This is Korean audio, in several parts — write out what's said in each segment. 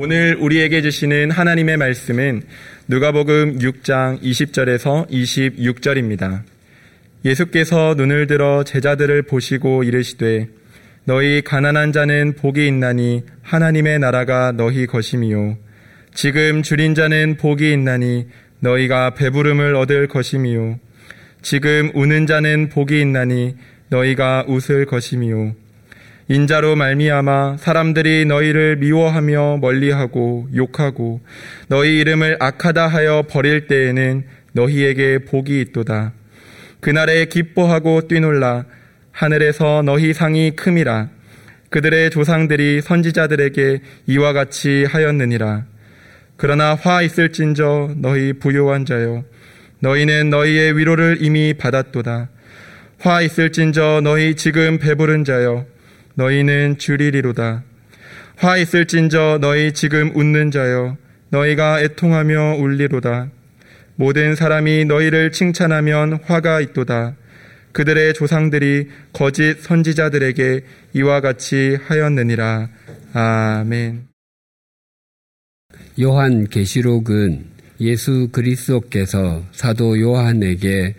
오늘 우리에게 주시는 하나님의 말씀은 누가복음 6장 20절에서 26절입니다. 예수께서 눈을 들어 제자들을 보시고 이르시되 너희 가난한 자는 복이 있나니 하나님의 나라가 너희 것임이요. 지금 줄인 자는 복이 있나니 너희가 배부름을 얻을 것임이요. 지금 우는 자는 복이 있나니 너희가 웃을 것임이요 인자로 말미암아 사람들이 너희를 미워하며 멀리하고 욕하고 너희 이름을 악하다 하여 버릴 때에는 너희에게 복이 있도다. 그날에 기뻐하고 뛰놀라 하늘에서 너희 상이 큼이라 그들의 조상들이 선지자들에게 이와 같이 하였느니라. 그러나 화 있을진저 너희 부요한 자여 너희는 너희의 위로를 이미 받았도다. 화 있을진저 너희 지금 배부른 자여 너희는 주리리로다. 화 있을진저 너희 지금 웃는 자여 너희가 애통하며 울리로다. 모든 사람이 너희를 칭찬하면 화가 있도다. 그들의 조상들이 거짓 선지자들에게 이와 같이 하였느니라. 아멘. 요한 계시록은 예수 그리스도께서 사도 요한에게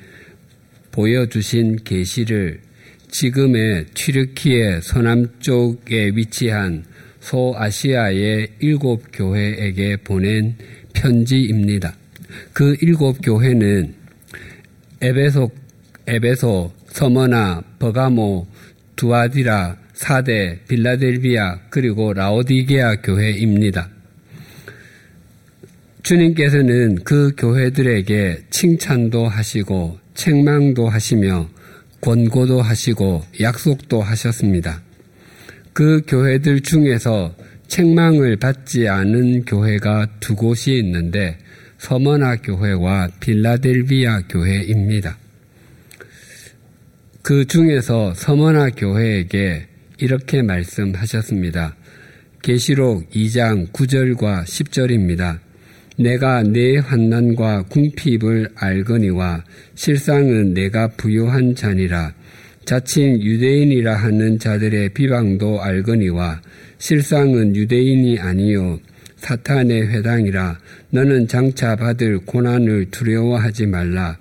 보여주신 계시를 지금의 튀르키의 서남쪽에 위치한 소아시아의 일곱 교회에게 보낸 편지입니다. 그 일곱 교회는 에베소, 에베소, 서머나, 버가모, 두아디라, 사대, 빌라델비아, 그리고 라오디게아 교회입니다. 주님께서는 그 교회들에게 칭찬도 하시고 책망도 하시며 권고도 하시고 약속도 하셨습니다. 그 교회들 중에서 책망을 받지 않은 교회가 두 곳이 있는데 서머나 교회와 빌라델비아 교회입니다. 그 중에서 서머나 교회에게 이렇게 말씀하셨습니다. 계시록 2장 9절과 10절입니다. 내가 내 환난과 궁핍을 알거니와 실상은 내가 부요한 자니라. 자칭 유대인이라 하는 자들의 비방도 알거니와 실상은 유대인이 아니요 사탄의 회당이라 너는 장차 받을 고난을 두려워하지 말라.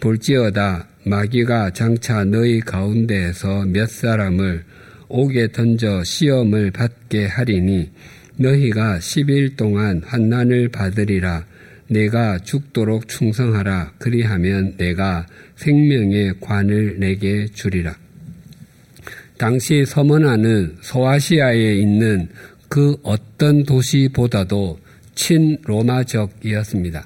볼지어다 마귀가 장차 너희 가운데에서 몇 사람을 옥에 던져 시험을 받게 하리니 너희가 10일 동안 환난을 받으리라. 내가 죽도록 충성하라. 그리하면 내가 생명의 관을 내게 주리라. 당시 서머나는 소아시아에 있는 그 어떤 도시보다도 친로마적이었습니다.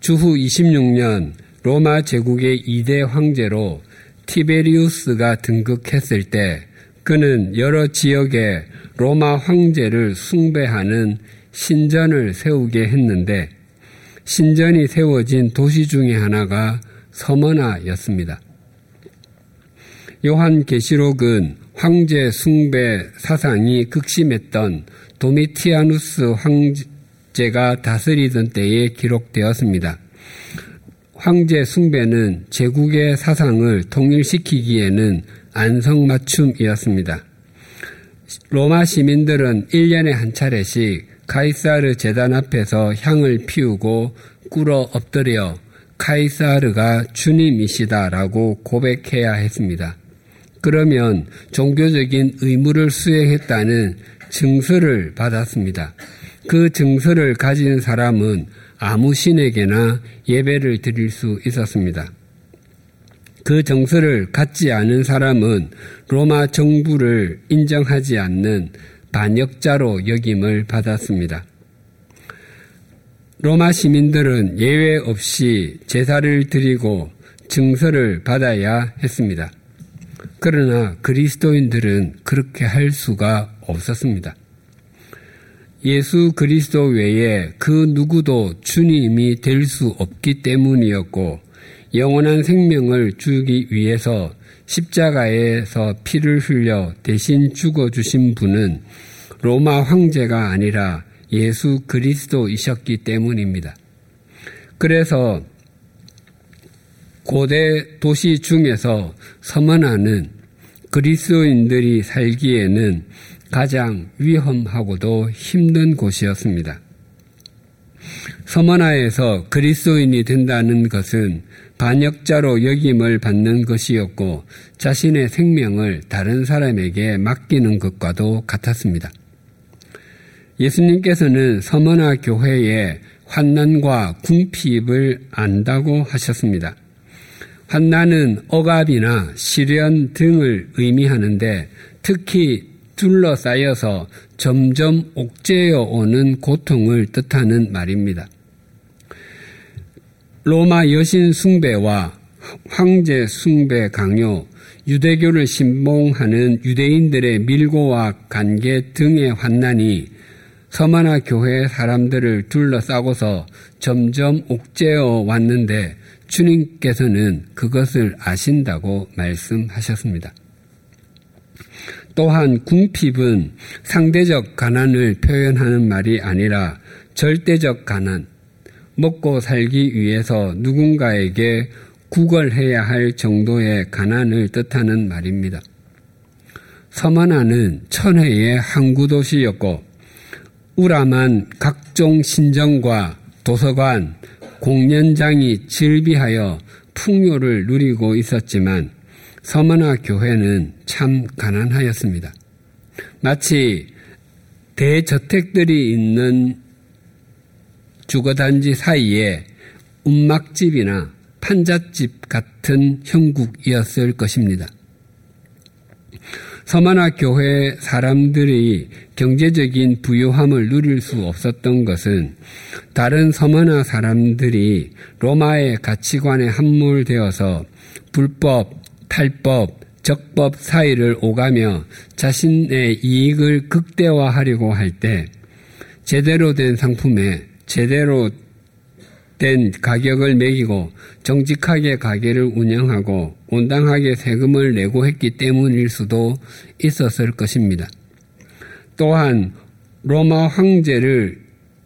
주후 26년 로마 제국의 2대 황제로 티베리우스가 등극했을 때 그는 여러 지역에 로마 황제를 숭배하는 신전을 세우게 했는데 신전이 세워진 도시 중의 하나가 서머나였습니다. 요한 계시록은 황제 숭배 사상이 극심했던 도미티아누스 황제가 다스리던 때에 기록되었습니다. 황제 숭배는 제국의 사상을 통일시키기에는 안성맞춤이었습니다. 로마 시민들은 1년에 한 차례씩 카이사르 재단 앞에서 향을 피우고 꿇어 엎드려 카이사르가 주님이시다라고 고백해야 했습니다. 그러면 종교적인 의무를 수행했다는 증서를 받았습니다. 그 증서를 가진 사람은 아무 신에게나 예배를 드릴 수 있었습니다. 그 정서를 갖지 않은 사람은 로마 정부를 인정하지 않는 반역자로 역임을 받았습니다. 로마 시민들은 예외 없이 제사를 드리고 증서를 받아야 했습니다. 그러나 그리스도인들은 그렇게 할 수가 없었습니다. 예수 그리스도 외에 그 누구도 주님이 될 수 없기 때문이었고 영원한 생명을 주기 위해서 십자가에서 피를 흘려 대신 죽어주신 분은 로마 황제가 아니라 예수 그리스도이셨기 때문입니다. 그래서 고대 도시 중에서 서머나는 그리스도인들이 살기에는 가장 위험하고도 힘든 곳이었습니다. 서머나에서 그리스도인이 된다는 것은 반역자로 여김을 받는 것이었고 자신의 생명을 다른 사람에게 맡기는 것과도 같았습니다. 예수님께서는 서머나 교회에 환난과 궁핍을 안다고 하셨습니다. 환난은 억압이나 시련 등을 의미하는데 특히 둘러싸여서 점점 옥죄어 오는 고통을 뜻하는 말입니다. 로마 여신 숭배와 황제 숭배 강요, 유대교를 신봉하는 유대인들의 밀고와 관계 등의 환난이 서마나 교회 사람들을 둘러싸고서 점점 옥죄어 왔는데 주님께서는 그것을 아신다고 말씀하셨습니다. 또한 궁핍은 상대적 가난을 표현하는 말이 아니라 절대적 가난, 먹고 살기 위해서 누군가에게 구걸해야 할 정도의 가난을 뜻하는 말입니다. 서만화는 천혜의 항구 도시였고 우람한 각종 신정과 도서관, 공연장이 즐비하여 풍요를 누리고 있었지만 서만화 교회는 참 가난하였습니다. 마치 대저택들이 있는 주거단지 사이에 움막집이나 판잣집 같은 형국이었을 것입니다. 서만화 교회 사람들이 경제적인 부유함을 누릴 수 없었던 것은 다른 서만화 사람들이 로마의 가치관에 함몰되어서 불법, 탈법, 적법 사이를 오가며 자신의 이익을 극대화하려고 할 때 제대로 된 상품에 제대로 된 가격을 매기고 정직하게 가게를 운영하고 온당하게 세금을 내고 했기 때문일 수도 있었을 것입니다. 또한 로마 황제를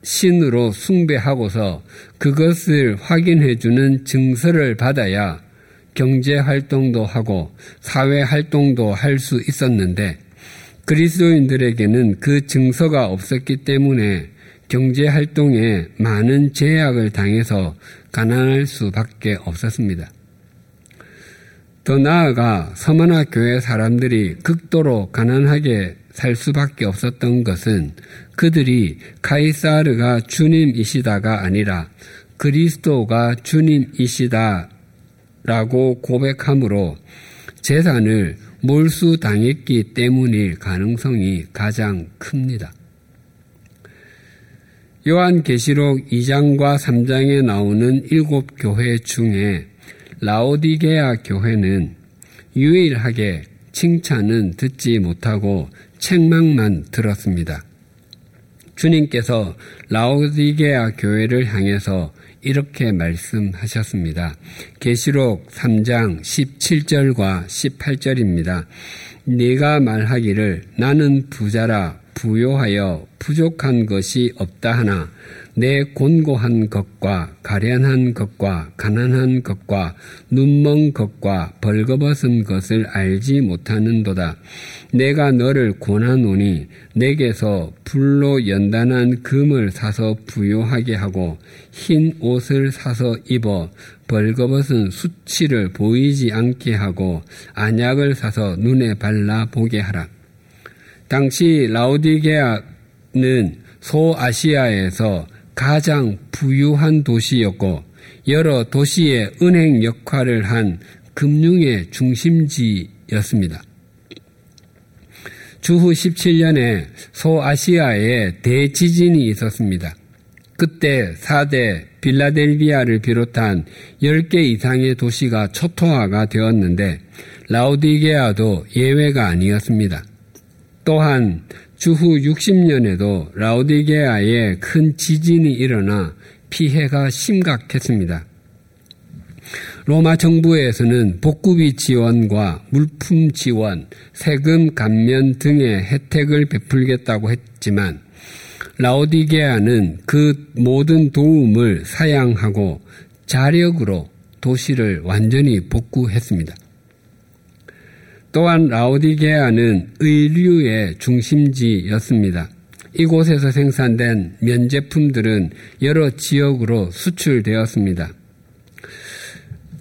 신으로 숭배하고서 그것을 확인해주는 증서를 받아야 경제 활동도 하고 사회 활동도 할 수 있었는데 그리스도인들에게는 그 증서가 없었기 때문에 경제 활동에 많은 제약을 당해서 가난할 수밖에 없었습니다. 더 나아가 서머나 교회 사람들이 극도로 가난하게 살 수밖에 없었던 것은 그들이 카이사르가 주님이시다가 아니라 그리스도가 주님이시다라고 고백함으로 재산을 몰수당했기 때문일 가능성이 가장 큽니다. 요한계시록 2장과 3장에 나오는 일곱 교회 중에 라오디게아 교회는 유일하게 칭찬은 듣지 못하고 책망만 들었습니다. 주님께서 라오디게아 교회를 향해서 이렇게 말씀하셨습니다. 계시록 3장 17절과 18절입니다. 네가 말하기를 나는 부자라 부요하여 부족한 것이 없다 하나 내 곤고한 것과 가련한 것과 가난한 것과 눈먼 것과 벌거벗은 것을 알지 못하는도다. 내가 너를 권하노니 내게서 불로 연단한 금을 사서 부요하게 하고 흰 옷을 사서 입어 벌거벗은 수치를 보이지 않게 하고 안약을 사서 눈에 발라 보게 하라. 당시 라우디게아는 소아시아에서 가장 부유한 도시였고 여러 도시의 은행 역할을 한 금융의 중심지였습니다. 주후 17년에 소아시아에 대지진이 있었습니다. 그때 4대 빌라델비아를 비롯한 10개 이상의 도시가 초토화가 되었는데 라우디게아도 예외가 아니었습니다. 또한 주후 60년에도 라우디게아에 큰 지진이 일어나 피해가 심각했습니다. 로마 정부에서는 복구비 지원과 물품 지원, 세금 감면 등의 혜택을 베풀겠다고 했지만 라우디게아는 그 모든 도움을 사양하고 자력으로 도시를 완전히 복구했습니다. 또한 라오디게아는 의류의 중심지였습니다. 이곳에서 생산된 면제품들은 여러 지역으로 수출되었습니다.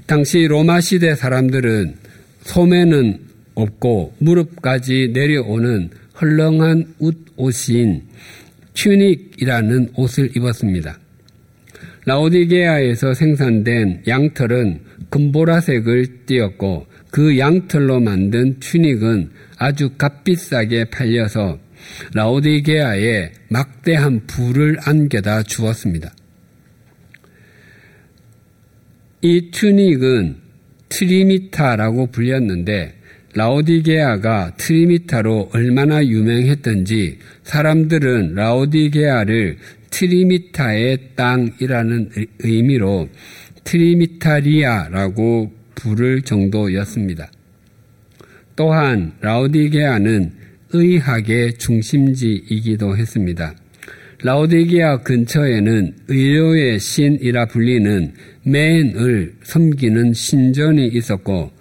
당시 로마 시대 사람들은 소매는 없고 무릎까지 내려오는 헐렁한 옷인 튜닉이라는 옷을 입었습니다. 라오디게아에서 생산된 양털은 금보라색을 띄었고 그 양털로 만든 튜닉은 아주 값비싸게 팔려서 라오디게아에 막대한 부를 안겨다 주었습니다. 이 튜닉은 트리미타라고 불렸는데 라오디게아가 트리미타로 얼마나 유명했던지 사람들은 라오디게아를 트리미타의 땅이라는 의미로 트리미타리아라고 부를 정도였습니다. 또한 라오디게아는 의학의 중심지이기도 했습니다. 라오디게아 근처에는 의료의 신이라 불리는 맨을 섬기는 신전이 있었고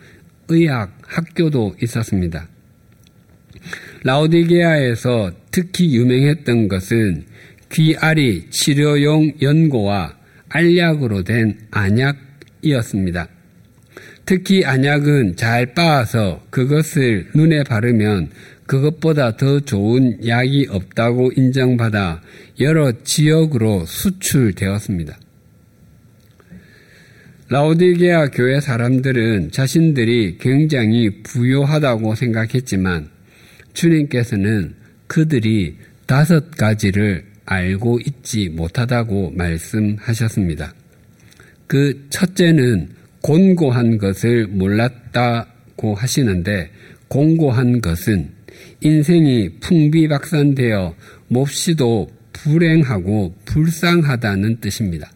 의학 학교도 있었습니다. 라오디게아에서 특히 유명했던 것은 귀알이 치료용 연고와 알약으로 된 안약이었습니다. 특히 안약은 잘 빻아서 그것을 눈에 바르면 그것보다 더 좋은 약이 없다고 인정받아 여러 지역으로 수출되었습니다. 라오디게아 교회 사람들은 자신들이 굉장히 부요하다고 생각했지만 주님께서는 그들이 다섯 가지를 알고 있지 못하다고 말씀하셨습니다. 그 첫째는 곤고한 것을 몰랐다고 하시는데 공고한 것은 인생이 풍비박산되어 몹시도 불행하고 불쌍하다는 뜻입니다.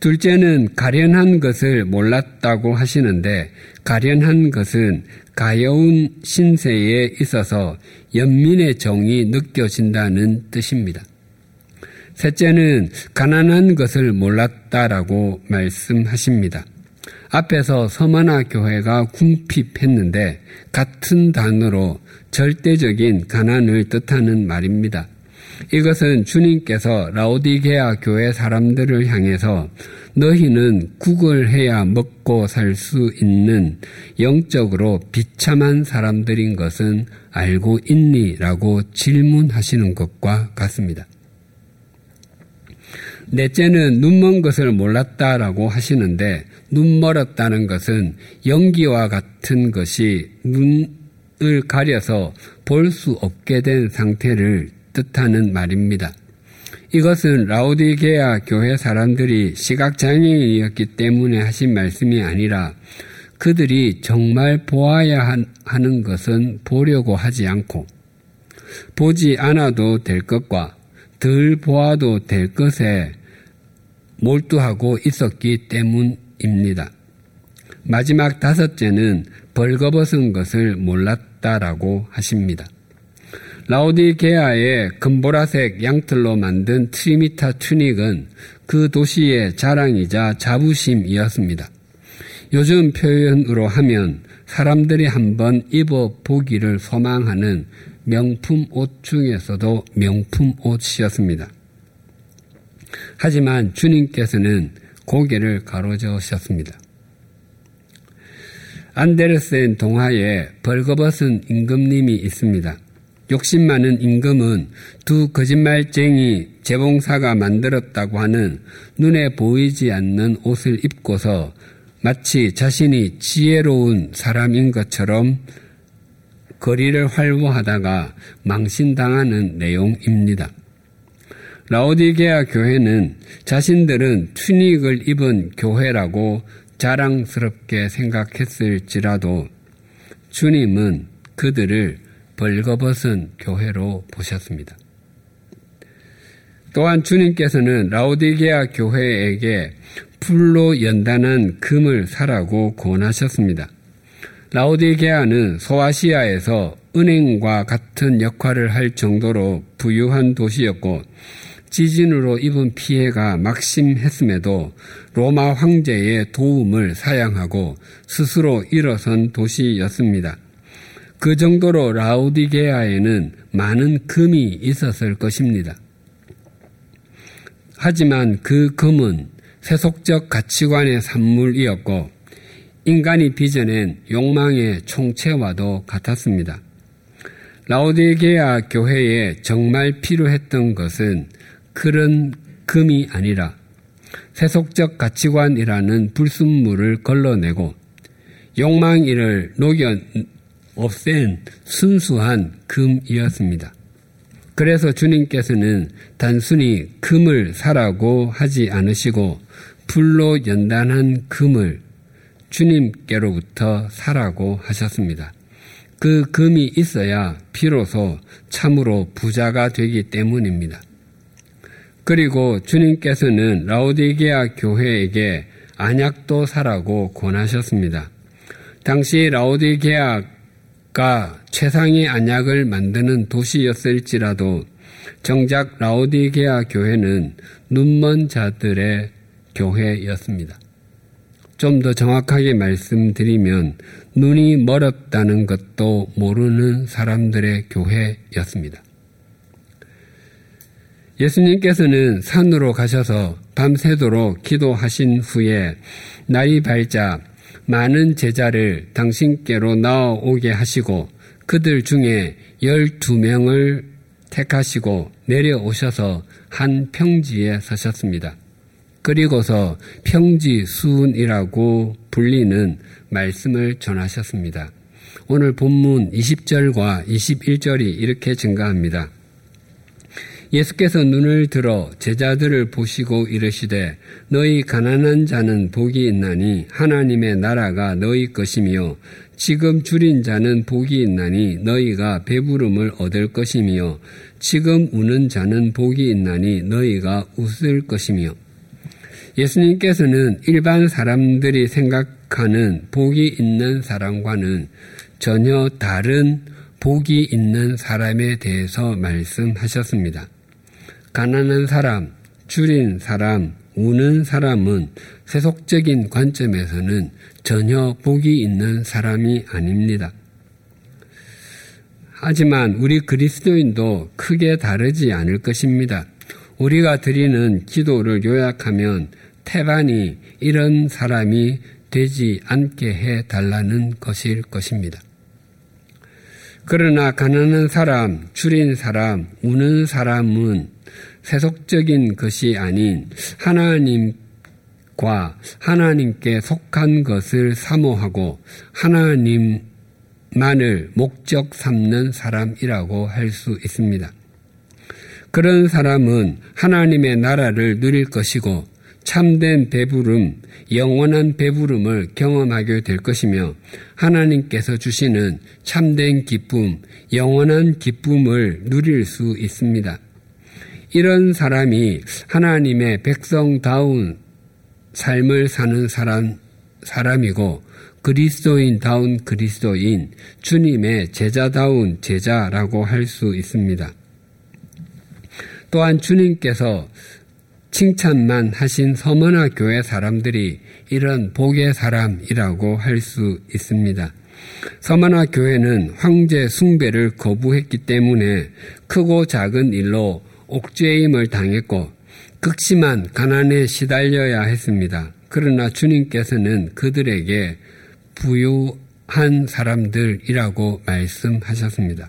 둘째는 가련한 것을 몰랐다고 하시는데 가련한 것은 가여운 신세에 있어서 연민의 정이 느껴진다는 뜻입니다. 셋째는 가난한 것을 몰랐다라고 말씀하십니다. 앞에서 서만화 교회가 궁핍했는데 같은 단어로 절대적인 가난을 뜻하는 말입니다. 이것은 주님께서 라오디게아 교회 사람들을 향해서 너희는 국을 해야 먹고 살 수 있는 영적으로 비참한 사람들인 것은 알고 있니? 라고 질문하시는 것과 같습니다. 넷째는 눈먼 것을 몰랐다라고 하시는데 눈 멀었다는 것은 연기와 같은 것이 눈을 가려서 볼 수 없게 된 상태를 뜻하는 말입니다. 이것은 라우디게아 교회 사람들이 시각장애인이었기 때문에 하신 말씀이 아니라 그들이 정말 보아야 하는 것은 보려고 하지 않고 보지 않아도 될 것과 덜 보아도 될 것에 몰두하고 있었기 때문입니다. 마지막 다섯째는 벌거벗은 것을 몰랐다라고 하십니다. 라오디게아의 금보라색 양틀로 만든 트리미타 튜닉은 그 도시의 자랑이자 자부심이었습니다. 요즘 표현으로 하면 사람들이 한번 입어 보기를 소망하는 명품 옷 중에서도 명품 옷이었습니다. 하지만 주님께서는 고개를 가로저으셨습니다. 안데르센 동화에 벌거벗은 임금님이 있습니다. 욕심 많은 임금은 두 거짓말쟁이 재봉사가 만들었다고 하는 눈에 보이지 않는 옷을 입고서 마치 자신이 지혜로운 사람인 것처럼 거리를 활보하다가 망신당하는 내용입니다. 라오디게아 교회는 자신들은 튜닉을 입은 교회라고 자랑스럽게 생각했을지라도 주님은 그들을 벌거벗은 교회로 보셨습니다. 또한 주님께서는 라오디게아 교회에게 풀로 연단한 금을 사라고 권하셨습니다. 라오디게아는 소아시아에서 은행과 같은 역할을 할 정도로 부유한 도시였고 지진으로 입은 피해가 막심했음에도 로마 황제의 도움을 사양하고 스스로 일어선 도시였습니다. 그 정도로 라우디게아에는 많은 금이 있었을 것입니다. 하지만 그 금은 세속적 가치관의 산물이었고 인간이 빚어낸 욕망의 총체와도 같았습니다. 라오디게아 교회에 정말 필요했던 것은 그런 금이 아니라 세속적 가치관이라는 불순물을 걸러내고 욕망이를 녹여 없앤 순수한 금이었습니다. 그래서 주님께서는 단순히 금을 사라고 하지 않으시고 불로 연단한 금을 주님께로부터 사라고 하셨습니다. 그 금이 있어야 비로소 참으로 부자가 되기 때문입니다. 그리고 주님께서는 라오디게아 교회에게 안약도 사라고 권하셨습니다. 당시 라오디게아가 최상의 안약을 만드는 도시였을지라도 정작 라오디게아 교회는 눈먼 자들의 교회였습니다. 좀 더 정확하게 말씀드리면 눈이 멀었다는 것도 모르는 사람들의 교회였습니다. 예수님께서는 산으로 가셔서 밤새도록 기도하신 후에 날이 밝자 많은 제자를 당신께로 나오게 하시고 그들 중에 열두 명을 택하시고 내려오셔서 한 평지에 서셨습니다. 그리고서 평지 수운이라고 불리는 말씀을 전하셨습니다. 오늘 본문 20절과 21절이 이렇게 증가합니다. 예수께서 눈을 들어 제자들을 보시고 이르시되 너희 가난한 자는 복이 있나니 하나님의 나라가 너희 것이며 지금 줄인 자는 복이 있나니 너희가 배부름을 얻을 것이며 지금 우는 자는 복이 있나니 너희가 웃을 것이며 예수님께서는 일반 사람들이 생각하는 복이 있는 사람과는 전혀 다른 복이 있는 사람에 대해서 말씀하셨습니다. 가난한 사람, 줄인 사람, 우는 사람은 세속적인 관점에서는 전혀 복이 있는 사람이 아닙니다. 하지만 우리 그리스도인도 크게 다르지 않을 것입니다. 우리가 드리는 기도를 요약하면 태반이 이런 사람이 되지 않게 해 달라는 것일 것입니다. 그러나 가난한 사람, 줄인 사람, 우는 사람은 세속적인 것이 아닌 하나님과 하나님께 속한 것을 사모하고 하나님만을 목적 삼는 사람이라고 할 수 있습니다. 그런 사람은 하나님의 나라를 누릴 것이고 참된 배부름, 영원한 배부름을 경험하게 될 것이며 하나님께서 주시는 참된 기쁨, 영원한 기쁨을 누릴 수 있습니다. 이런 사람이 하나님의 백성다운 삶을 사는 사람, 사람이고 그리스도인다운 그리스도인, 주님의 제자다운 제자라고 할 수 있습니다. 또한 주님께서 칭찬만 하신 서머나 교회 사람들이 이런 복의 사람이라고 할 수 있습니다. 서머나 교회는 황제 숭배를 거부했기 때문에 크고 작은 일로 옥죄임을 당했고 극심한 가난에 시달려야 했습니다. 그러나 주님께서는 그들에게 부유한 사람들이라고 말씀하셨습니다.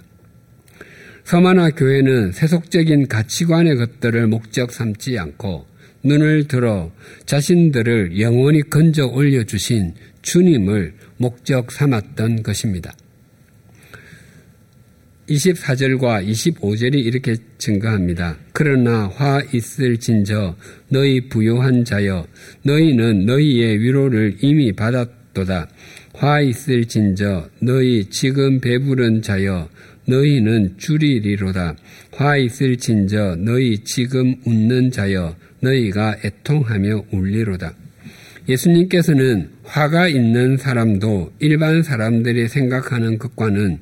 서만화 교회는 세속적인 가치관의 것들을 목적 삼지 않고 눈을 들어 자신들을 영원히 건져 올려주신 주님을 목적 삼았던 것입니다. 24절과 25절이 이렇게 증가합니다. 그러나 화 있을 진저 너희 부요한 자여 너희는 너희의 위로를 이미 받았도다. 화 있을 진저 너희 지금 배부른 자여 너희는 줄이리로다. 화 있을 진저 너희 지금 웃는 자여 너희가 애통하며 울리로다. 예수님께서는 화가 있는 사람도 일반 사람들이 생각하는 것과는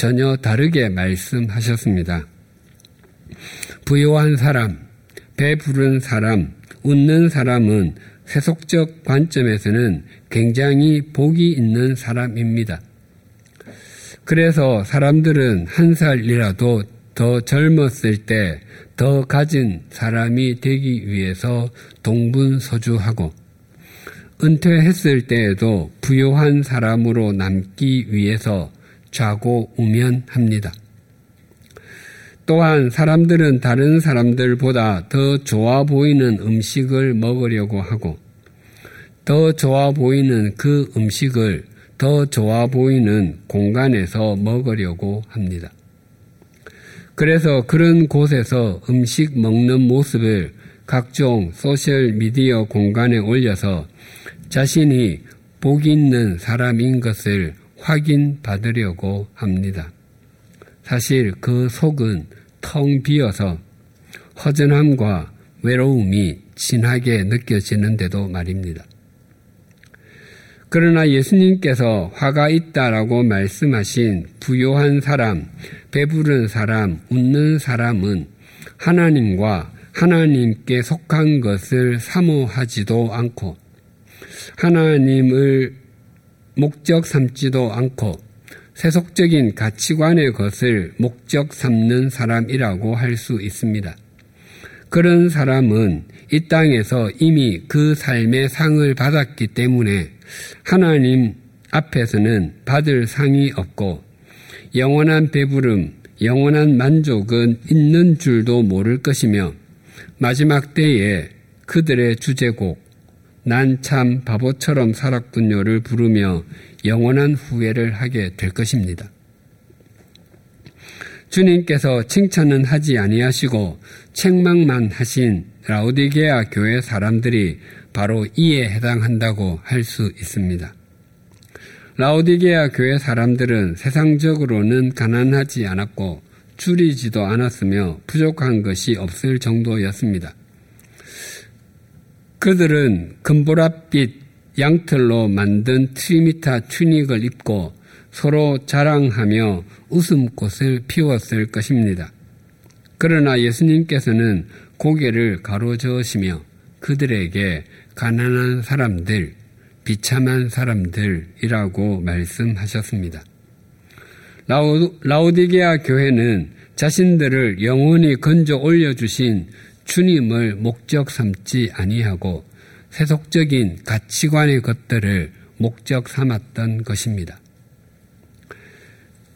전혀 다르게 말씀하셨습니다. 부요한 사람, 배부른 사람, 웃는 사람은 세속적 관점에서는 굉장히 복이 있는 사람입니다. 그래서 사람들은 한 살이라도 더 젊었을 때 더 가진 사람이 되기 위해서 동분서주하고 은퇴했을 때에도 부유한 사람으로 남기 위해서 좌고우면합니다. 또한 사람들은 다른 사람들보다 더 좋아 보이는 음식을 먹으려고 하고 더 좋아 보이는 그 음식을 더 좋아 보이는 공간에서 먹으려고 합니다. 그래서 그런 곳에서 음식 먹는 모습을 각종 소셜 미디어 공간에 올려서 자신이 복 있는 사람인 것을 확인받으려고 합니다. 사실 그 속은 텅 비어서 허전함과 외로움이 진하게 느껴지는데도 말입니다. 그러나 예수님께서 화가 있다라고 말씀하신 부요한 사람, 배부른 사람, 웃는 사람은 하나님과 하나님께 속한 것을 사모하지도 않고 하나님을 목적 삼지도 않고 세속적인 가치관의 것을 목적 삼는 사람이라고 할 수 있습니다. 그런 사람은 이 땅에서 이미 그 삶의 상을 받았기 때문에 하나님 앞에서는 받을 상이 없고 영원한 배부름, 영원한 만족은 있는 줄도 모를 것이며 마지막 때에 그들의 주제곡, 난 참 바보처럼 살았군요를 부르며 영원한 후회를 하게 될 것입니다. 주님께서 칭찬은 하지 아니하시고 책망만 하신 라우디게아 교회 사람들이 바로 이에 해당한다고 할 수 있습니다. 라우디게아 교회 사람들은 세상적으로는 가난하지 않았고 줄이지도 않았으며 부족한 것이 없을 정도였습니다. 그들은 금보랏빛 양털로 만든 트리미타 튜닉을 입고 서로 자랑하며 웃음꽃을 피웠을 것입니다. 그러나 예수님께서는 고개를 가로저으시며 그들에게 가난한 사람들, 비참한 사람들이라고 말씀하셨습니다. 라우, 라우디게아 교회는 자신들을 영원히 건져 올려주신 주님을 목적 삼지 아니하고 세속적인 가치관의 것들을 목적 삼았던 것입니다.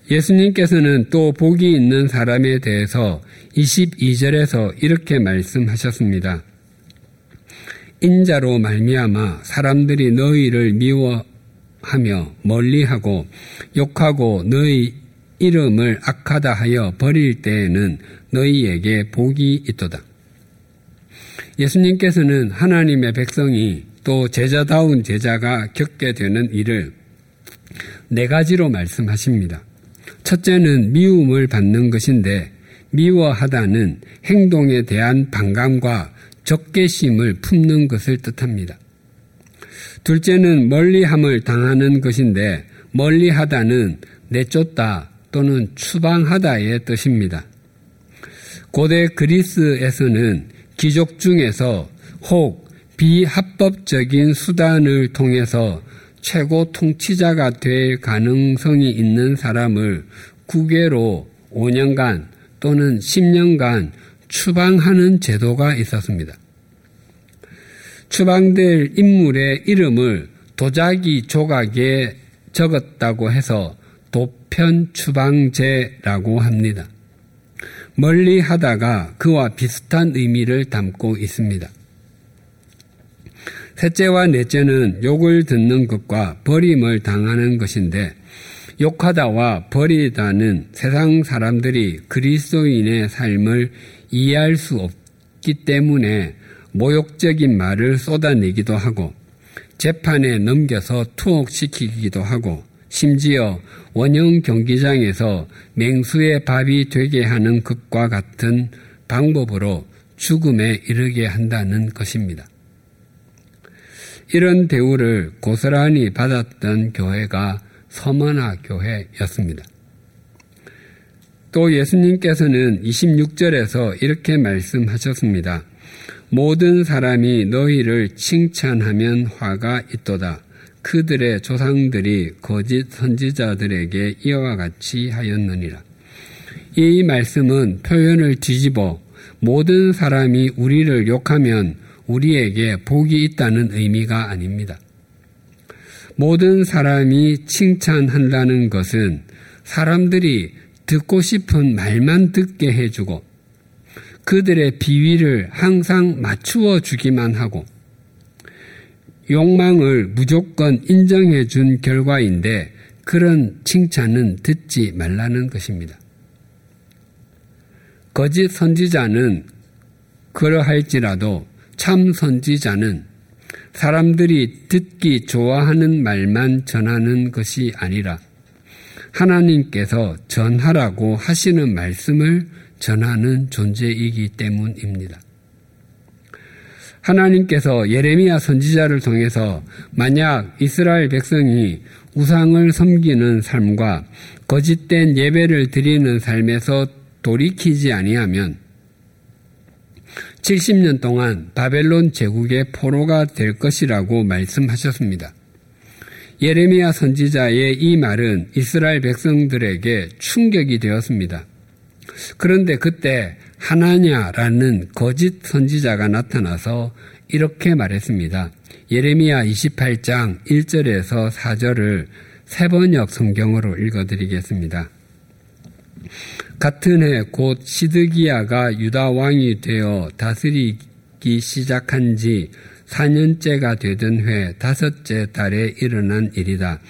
예수님께서는 또 복이 있는 사람에 대해서 22절에서 이렇게 말씀하셨습니다. 인자로 말미암아 사람들이 너희를 미워하며 멀리하고 욕하고 너희 이름을 악하다 하여 버릴 때에는 너희에게 복이 있도다. 예수님께서는 하나님의 백성이 또 제자다운 제자가 겪게 되는 일을 네 가지로 말씀하십니다. 첫째는 미움을 받는 것인데 미워하다는 행동에 대한 반감과 적개심을 품는 것을 뜻합니다. 둘째는 멀리함을 당하는 것인데 멀리하다는 내쫓다 또는 추방하다의 뜻입니다. 고대 그리스에서는 귀족 중에서 혹 비합법적인 수단을 통해서 최고 통치자가 될 가능성이 있는 사람을 국외로 5년간 또는 10년간 추방하는 제도가 있었습니다. 추방될 인물의 이름을 도자기 조각에 적었다고 해서 도편 추방제라고 합니다. 멀리 하다가 그와 비슷한 의미를 담고 있습니다. 셋째와 넷째는 욕을 듣는 것과 버림을 당하는 것인데 욕하다와 버리다는 세상 사람들이 그리스도인의 삶을 이해할 수 없기 때문에 모욕적인 말을 쏟아내기도 하고 재판에 넘겨서 투옥시키기도 하고 심지어 원형 경기장에서 맹수의 밥이 되게 하는 것과 같은 방법으로 죽음에 이르게 한다는 것입니다. 이런 대우를 고스란히 받았던 교회가 서머나 교회였습니다. 또 예수님께서는 26절에서 이렇게 말씀하셨습니다. 모든 사람이 너희를 칭찬하면 화가 있도다. 그들의 조상들이 거짓 선지자들에게 이와 같이 하였느니라. 이 말씀은 표현을 뒤집어 모든 사람이 우리를 욕하면 우리에게 복이 있다는 의미가 아닙니다. 모든 사람이 칭찬한다는 것은 사람들이 듣고 싶은 말만 듣게 해주고 그들의 비위를 항상 맞추어 주기만 하고 욕망을 무조건 인정해 준 결과인데 그런 칭찬은 듣지 말라는 것입니다. 거짓 선지자는 그러할지라도 참 선지자는 사람들이 듣기 좋아하는 말만 전하는 것이 아니라 하나님께서 전하라고 하시는 말씀을 전하는 존재이기 때문입니다. 하나님께서 예레미야 선지자를 통해서 만약 이스라엘 백성이 우상을 섬기는 삶과 거짓된 예배를 드리는 삶에서 돌이키지 아니하면 70년 동안 바벨론 제국의 포로가 될 것이라고 말씀하셨습니다. 예레미야 선지자의 이 말은 이스라엘 백성들에게 충격이 되었습니다. 그런데 그때 하나냐라는 거짓 선지자가 나타나서 이렇게 말했습니다. 예레미야 28장 1절에서 4절을 세번역 성경으로 읽어드리겠습니다. 같은 해 곧 시드기야가 유다 왕이 되어 다스리기 시작한 지 4년째가 되던 해 다섯째 달에 일어난 일이다.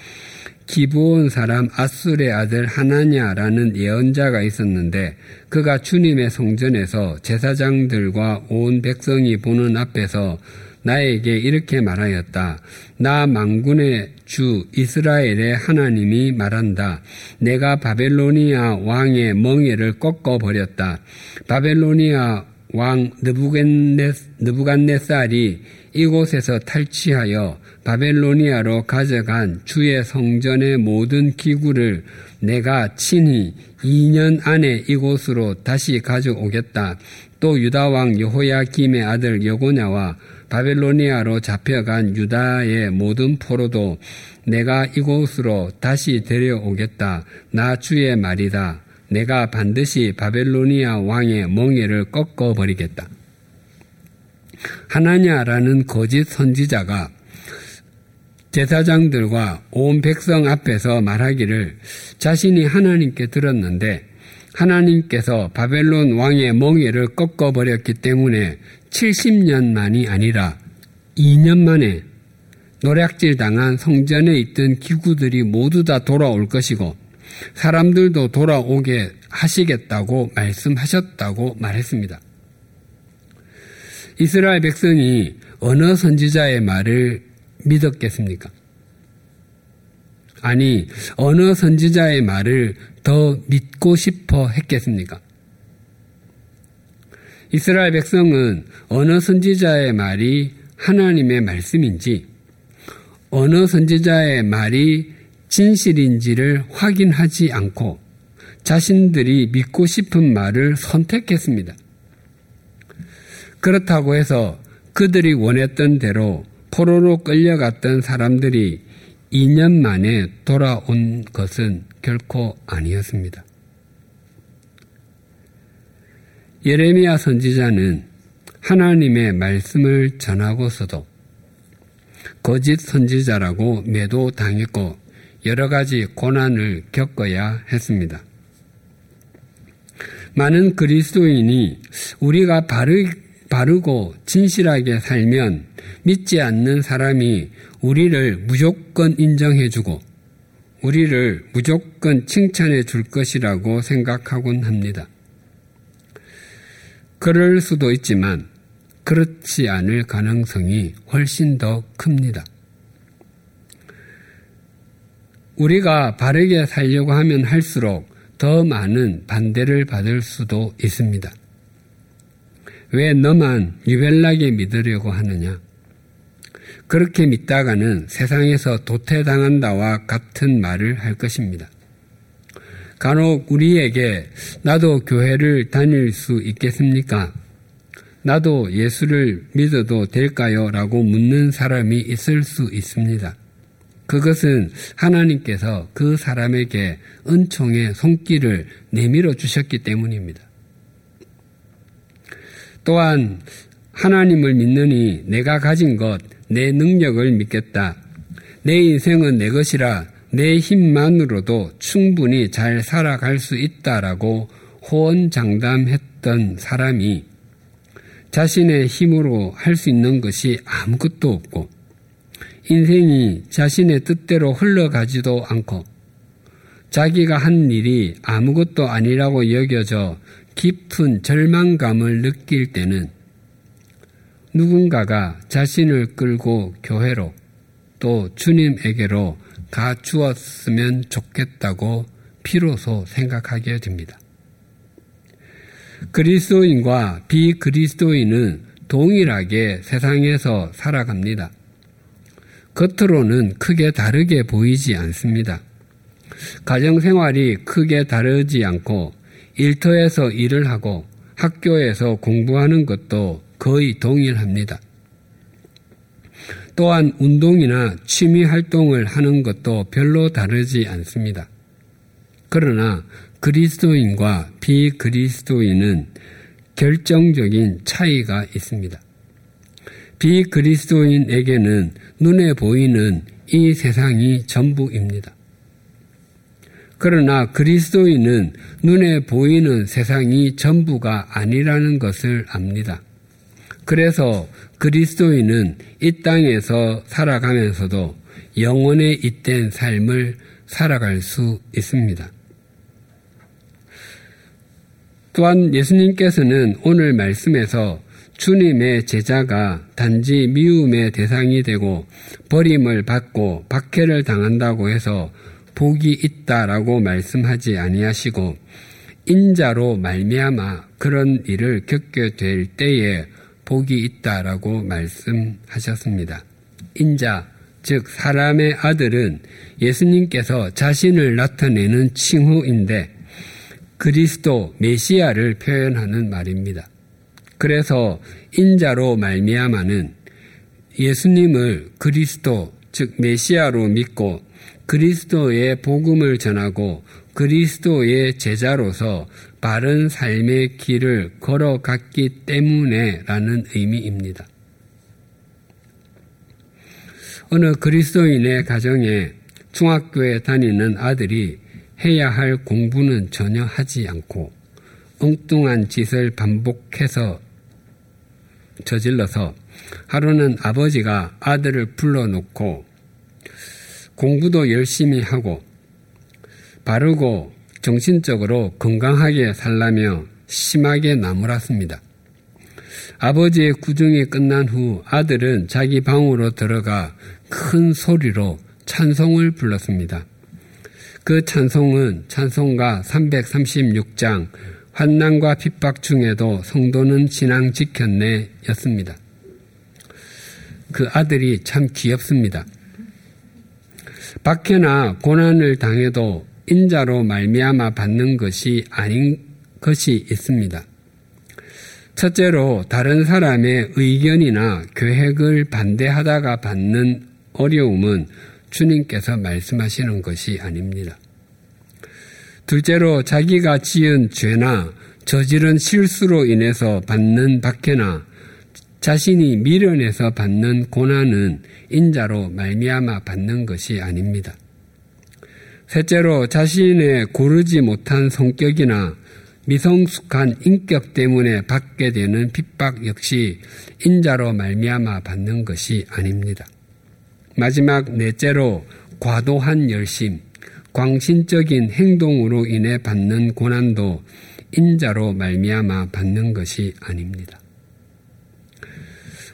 기부온 사람 아술의 아들 하나냐라는 예언자가 있었는데 그가 주님의 성전에서 제사장들과 온 백성이 보는 앞에서 나에게 이렇게 말하였다. 나 망군의 주 이스라엘의 하나님이 말한다. 내가 바벨로니아 왕의 멍에를 꺾어 버렸다. 바벨로니아 왕 느부갓네살이 이곳에서 탈취하여 바벨로니아로 가져간 주의 성전의 모든 기구를 내가 친히 2년 안에 이곳으로 다시 가져오겠다. 또 유다 왕 여호야김의 아들 여고냐와 바벨로니아로 잡혀간 유다의 모든 포로도 내가 이곳으로 다시 데려오겠다. 나 주의 말이다. 내가 반드시 바벨로니아 왕의 멍에를 꺾어버리겠다. 하나냐라는 거짓 선지자가 제사장들과 온 백성 앞에서 말하기를 자신이 하나님께 들었는데 하나님께서 바벨론 왕의 멍에를 꺾어버렸기 때문에 70년 만이 아니라 2년 만에 노략질 당한 성전에 있던 기구들이 모두 다 돌아올 것이고 사람들도 돌아오게 하시겠다고 말씀하셨다고 말했습니다. 이스라엘 백성이 어느 선지자의 말을 믿었겠습니까? 아니, 어느 선지자의 말을 더 믿고 싶어 했겠습니까? 이스라엘 백성은 어느 선지자의 말이 하나님의 말씀인지, 어느 선지자의 말이 진실인지를 확인하지 않고 자신들이 믿고 싶은 말을 선택했습니다. 그렇다고 해서 그들이 원했던 대로 포로로 끌려갔던 사람들이 2년 만에 돌아온 것은 결코 아니었습니다. 예레미야 선지자는 하나님의 말씀을 전하고서도 거짓 선지자라고 매도당했고 여러 가지 고난을 겪어야 했습니다. 많은 그리스도인이 우리가 바르, 바르고 진실하게 살면 믿지 않는 사람이 우리를 무조건 인정해주고 우리를 무조건 칭찬해 줄 것이라고 생각하곤 합니다. 그럴 수도 있지만 그렇지 않을 가능성이 훨씬 더 큽니다. 우리가 바르게 살려고 하면 할수록 더 많은 반대를 받을 수도 있습니다. 왜 너만 유별나게 믿으려고 하느냐? 그렇게 믿다가는 세상에서 도태당한다와 같은 말을 할 것입니다. 간혹 우리에게 나도 교회를 다닐 수 있겠습니까? 나도 예수를 믿어도 될까요? 라고 묻는 사람이 있을 수 있습니다. 그것은 하나님께서 그 사람에게 은총의 손길을 내밀어 주셨기 때문입니다. 또한 하나님을 믿느니 내가 가진 것, 내 능력을 믿겠다. 내 인생은 내 것이라 내 힘만으로도 충분히 잘 살아갈 수 있다라고 호언장담했던 사람이 자신의 힘으로 할 수 있는 것이 아무것도 없고 인생이 자신의 뜻대로 흘러가지도 않고 자기가 한 일이 아무것도 아니라고 여겨져 깊은 절망감을 느낄 때는 누군가가 자신을 끌고 교회로 또 주님에게로 가 주었으면 좋겠다고 비로소 생각하게 됩니다. 그리스도인과 비그리스도인은 동일하게 세상에서 살아갑니다. 겉으로는 크게 다르게 보이지 않습니다. 가정생활이 크게 다르지 않고 일터에서 일을 하고 학교에서 공부하는 것도 거의 동일합니다. 또한 운동이나 취미 활동을 하는 것도 별로 다르지 않습니다. 그러나 그리스도인과 비그리스도인은 결정적인 차이가 있습니다. 비그리스도인에게는 눈에 보이는 이 세상이 전부입니다. 그러나 그리스도인은 눈에 보이는 세상이 전부가 아니라는 것을 압니다. 그래서 그리스도인은 이 땅에서 살아가면서도 영원에 잇된 삶을 살아갈 수 있습니다. 또한 예수님께서는 오늘 말씀에서 주님의 제자가 단지 미움의 대상이 되고 버림을 받고 박해를 당한다고 해서 복이 있다라고 말씀하지 아니하시고 인자로 말미암아 그런 일을 겪게 될 때에 복이 있다라고 말씀하셨습니다. 인자 즉 사람의 아들은 예수님께서 자신을 나타내는 칭호인데 그리스도 메시아를 표현하는 말입니다. 그래서 인자로 말미암아는 예수님을 그리스도 즉 메시아로 믿고 그리스도의 복음을 전하고 그리스도의 제자로서 바른 삶의 길을 걸어갔기 때문에 라는 의미입니다. 어느 그리스도인의 가정에 중학교에 다니는 아들이 해야 할 공부는 전혀 하지 않고 엉뚱한 짓을 반복해서 저질러서 하루는 아버지가 아들을 불러놓고 공부도 열심히 하고 바르고 정신적으로 건강하게 살라며 심하게 나무랐습니다. 아버지의 구중이 끝난 후 아들은 자기 방으로 들어가 큰 소리로 찬송을 불렀습니다. 그 찬송은 찬송가 336장 환난과 핍박 중에도 성도는 신앙 지켰네 였습니다. 그 아들이 참 귀엽습니다. 박해나 고난을 당해도 인자로 말미암아 받는 것이 아닌 것이 있습니다. 첫째로 다른 사람의 의견이나 계획을 반대하다가 받는 어려움은 주님께서 말씀하시는 것이 아닙니다. 둘째로 자기가 지은 죄나 저지른 실수로 인해서 받는 박해나 자신이 미련해서 받는 고난은 인자로 말미암아 받는 것이 아닙니다. 셋째로 자신의 고르지 못한 성격이나 미성숙한 인격 때문에 받게 되는 핍박 역시 인자로 말미암아 받는 것이 아닙니다. 마지막 넷째로 과도한 열심, 광신적인 행동으로 인해 받는 고난도 인자로 말미암아 받는 것이 아닙니다.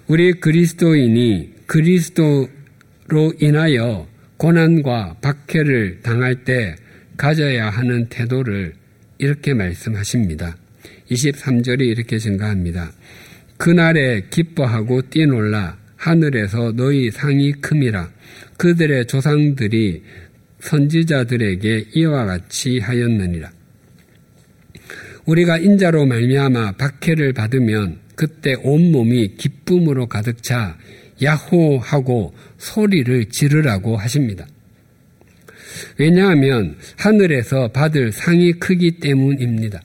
우리 그리스도인이 그리스도로 인하여 고난과 박해를 당할 때 가져야 하는 태도를 이렇게 말씀하십니다. 23절이 이렇게 증가합니다. 그날에 기뻐하고 뛰놀라 하늘에서 너희 상이 큼이라 그들의 조상들이 선지자들에게 이와 같이 하였느니라. 우리가 인자로 말미암아 박해를 받으면 그때 온 몸이 기쁨으로 가득 차 야호하고 소리를 지르라고 하십니다. 왜냐하면 하늘에서 받을 상이 크기 때문입니다.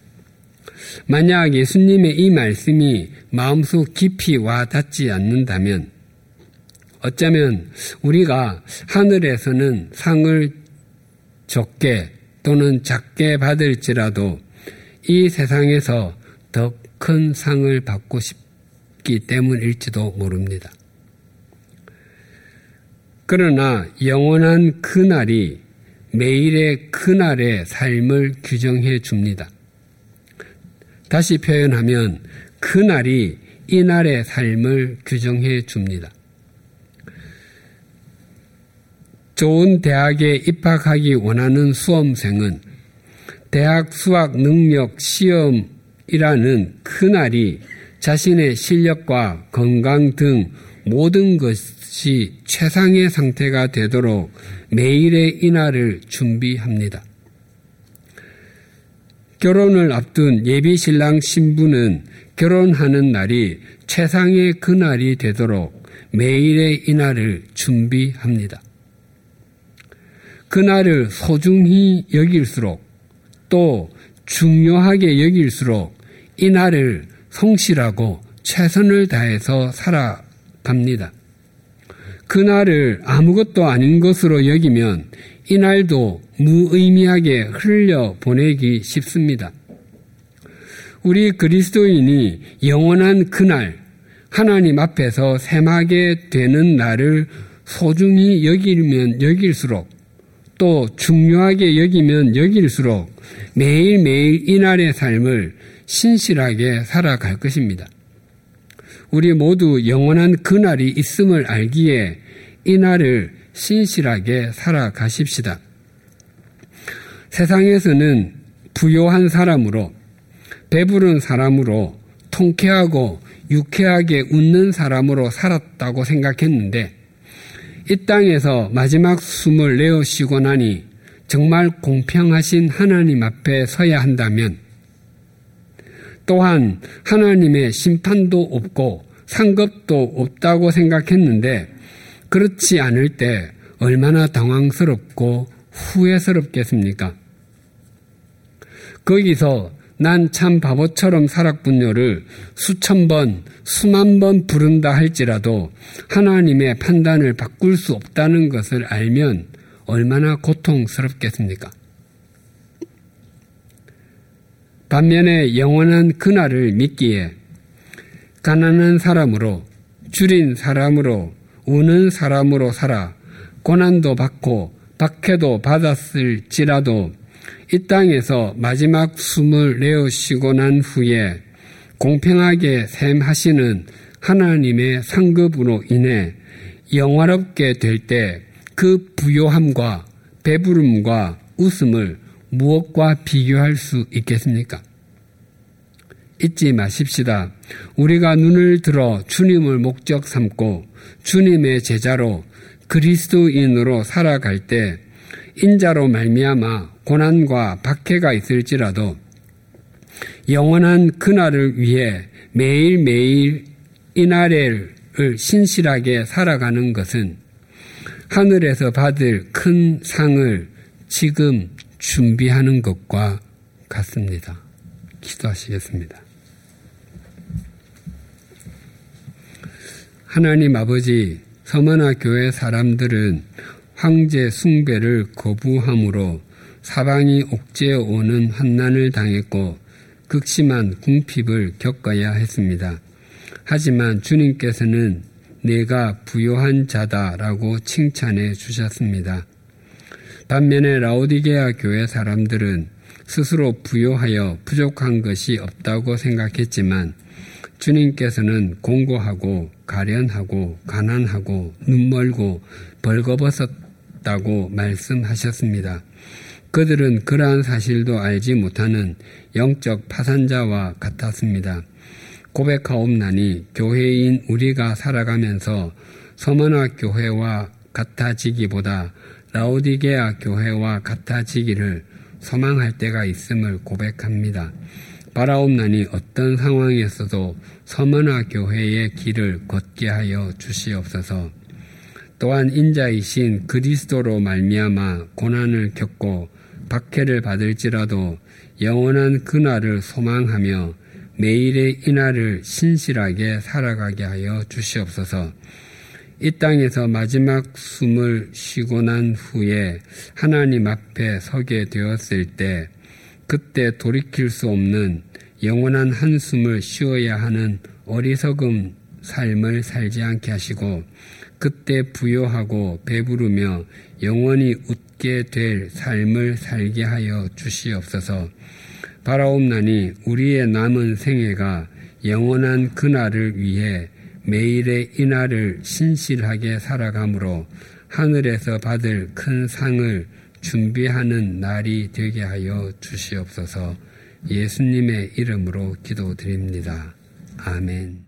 만약 예수님의 이 말씀이 마음속 깊이 와 닿지 않는다면 어쩌면 우리가 하늘에서는 상을 적게 또는 작게 받을지라도 이 세상에서 더 큰 상을 받고 싶기 때문일지도 모릅니다. 그러나 영원한 그날이 매일의 그날의 삶을 규정해 줍니다. 다시 표현하면 그날이 이날의 삶을 규정해 줍니다. 좋은 대학에 입학하기 원하는 수험생은 대학 수학 능력 시험이라는 그날이 자신의 실력과 건강 등 모든 것이 최상의 상태가 되도록 매일의 이날을 준비합니다. 결혼을 앞둔 예비 신랑 신부는 결혼하는 날이 최상의 그날이 되도록 매일의 이날을 준비합니다. 그날을 소중히 여길수록 또 중요하게 여길수록 이날을 성실하고 최선을 다해서 살아갑니다. 그날을 아무것도 아닌 것으로 여기면 이날도 무의미하게 흘려 보내기 쉽습니다. 우리 그리스도인이 영원한 그날 하나님 앞에서 샘하게 되는 날을 소중히 여기면 여길수록 또 중요하게 여기면 여길수록 매일매일 이날의 삶을 신실하게 살아갈 것입니다. 우리 모두 영원한 그날이 있음을 알기에 이날을 신실하게 살아가십시다. 세상에서는 부요한 사람으로, 배부른 사람으로, 통쾌하고 유쾌하게 웃는 사람으로 살았다고 생각했는데, 이 땅에서 마지막 숨을 내어 쉬고 나니 정말 공평하신 하나님 앞에 서야 한다면, 또한 하나님의 심판도 없고 상급도 없다고 생각했는데 그렇지 않을 때 얼마나 당황스럽고 후회스럽겠습니까? 거기서 난 참 바보처럼 살았군요를 수천 번, 수만 번 부른다 할지라도 하나님의 판단을 바꿀 수 없다는 것을 알면 얼마나 고통스럽겠습니까? 반면에 영원한 그날을 믿기에 가난한 사람으로 줄인 사람으로 우는 사람으로 살아 고난도 받고 박해도 받았을지라도 이 땅에서 마지막 숨을 내어 쉬고 난 후에 공평하게 샘하시는 하나님의 상급으로 인해 영화롭게 될 때 그 부요함과 배부름과 웃음을 무엇과 비교할 수 있겠습니까? 잊지 마십시다. 우리가 눈을 들어 주님을 목적 삼고 주님의 제자로 그리스도인으로 살아갈 때 인자로 말미암아 고난과 박해가 있을지라도 영원한 그날을 위해 매일매일 이날을 신실하게 살아가는 것은 하늘에서 받을 큰 상을 지금 준비하는 것과 같습니다. 기도하시겠습니다. 하나님 아버지, 서머나 교회 사람들은 황제 숭배를 거부함으로 사방이 옥죄어 오는 환난을 당했고 극심한 궁핍을 겪어야 했습니다. 하지만 주님께서는 내가 부요한 자다라고 칭찬해 주셨습니다. 반면에 라오디게아 교회 사람들은 스스로 부요하여 부족한 것이 없다고 생각했지만 주님께서는 공고하고 가련하고 가난하고 눈멀고 벌거벗었 다고 말씀하셨습니다. 그들은 그러한 사실도 알지 못하는 영적 파산자와 같았습니다. 고백하옵나니 교회인 우리가 살아가면서 서머나 교회와 같아지기보다 라오디게아 교회와 같아지기를 소망할 때가 있음을 고백합니다. 바라옵나니 어떤 상황에서도 서머나 교회의 길을 걷게 하여 주시옵소서. 또한 인자이신 그리스도로 말미암아 고난을 겪고 박해를 받을지라도 영원한 그날을 소망하며 매일의 이날을 신실하게 살아가게 하여 주시옵소서. 이 땅에서 마지막 숨을 쉬고 난 후에 하나님 앞에 서게 되었을 때 그때 돌이킬 수 없는 영원한 한숨을 쉬어야 하는 어리석음 삶을 살지 않게 하시고 그때 부여하고 배부르며 영원히 웃게 될 삶을 살게 하여 주시옵소서. 바라옵나니 우리의 남은 생애가 영원한 그날을 위해 매일의 이날을 신실하게 살아가므로 하늘에서 받을 큰 상을 준비하는 날이 되게 하여 주시옵소서 예수님의 이름으로 기도드립니다. 아멘.